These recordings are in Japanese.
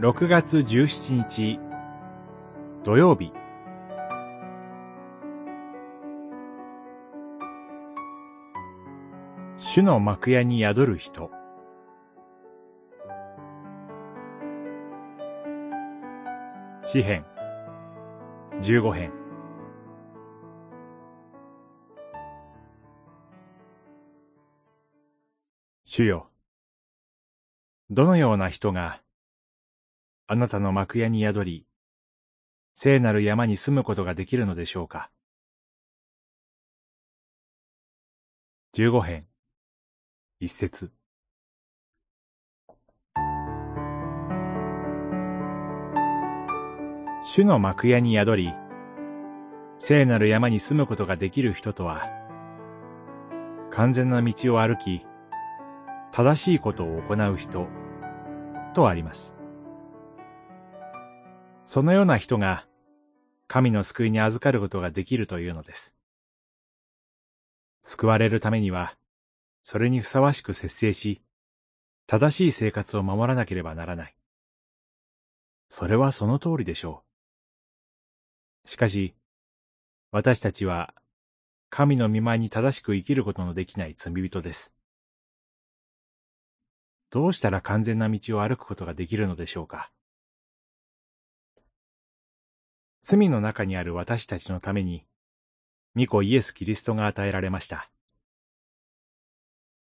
6月17日土曜日。主の幕屋に宿る人。詩編。15編。主よどのような人があなたの幕屋に宿り、聖なる山に住むことができるのでしょうか。十五編、一節。主の幕屋に宿り、聖なる山に住むことができる人とは、完全な道を歩き、正しいことを行う人、とあります。そのような人が神の救いに預かることができるというのです。救われるためには、それにふさわしく節制し、正しい生活を守らなければならない。それはその通りでしょう。しかし、私たちは、神の見舞いに正しく生きることのできない罪人です。どうしたら完全な道を歩くことができるのでしょうか。罪の中にある私たちのために、御子イエス・キリストが与えられました。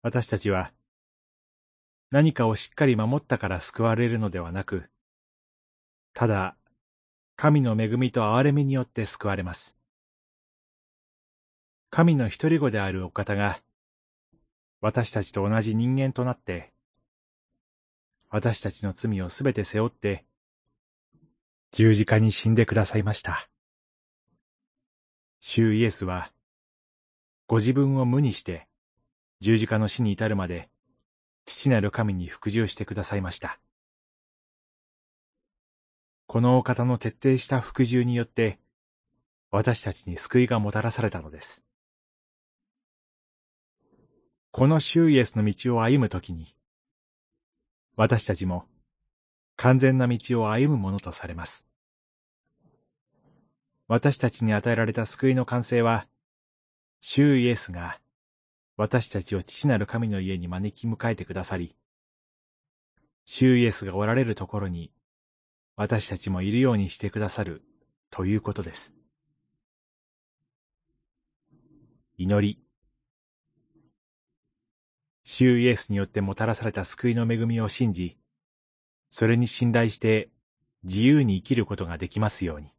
私たちは、何かをしっかり守ったから救われるのではなく、ただ、神の恵みと憐れみによって救われます。神の一人子であるお方が、私たちと同じ人間となって、私たちの罪をすべて背負って、十字架に死んでくださいました。主イエスは、ご自分を無にして、十字架の死に至るまで、父なる神に服従してくださいました。このお方の徹底した服従によって、私たちに救いがもたらされたのです。この主イエスの道を歩むときに、私たちも完全な道を歩むものとされます。私たちに与えられた救いの完成は、主イエスが私たちを父なる神の家に招き迎えてくださり、主イエスがおられるところに私たちもいるようにしてくださるということです。祈り。主イエスによってもたらされた救いの恵みを信じ、それに信頼して自由に生きることができますように。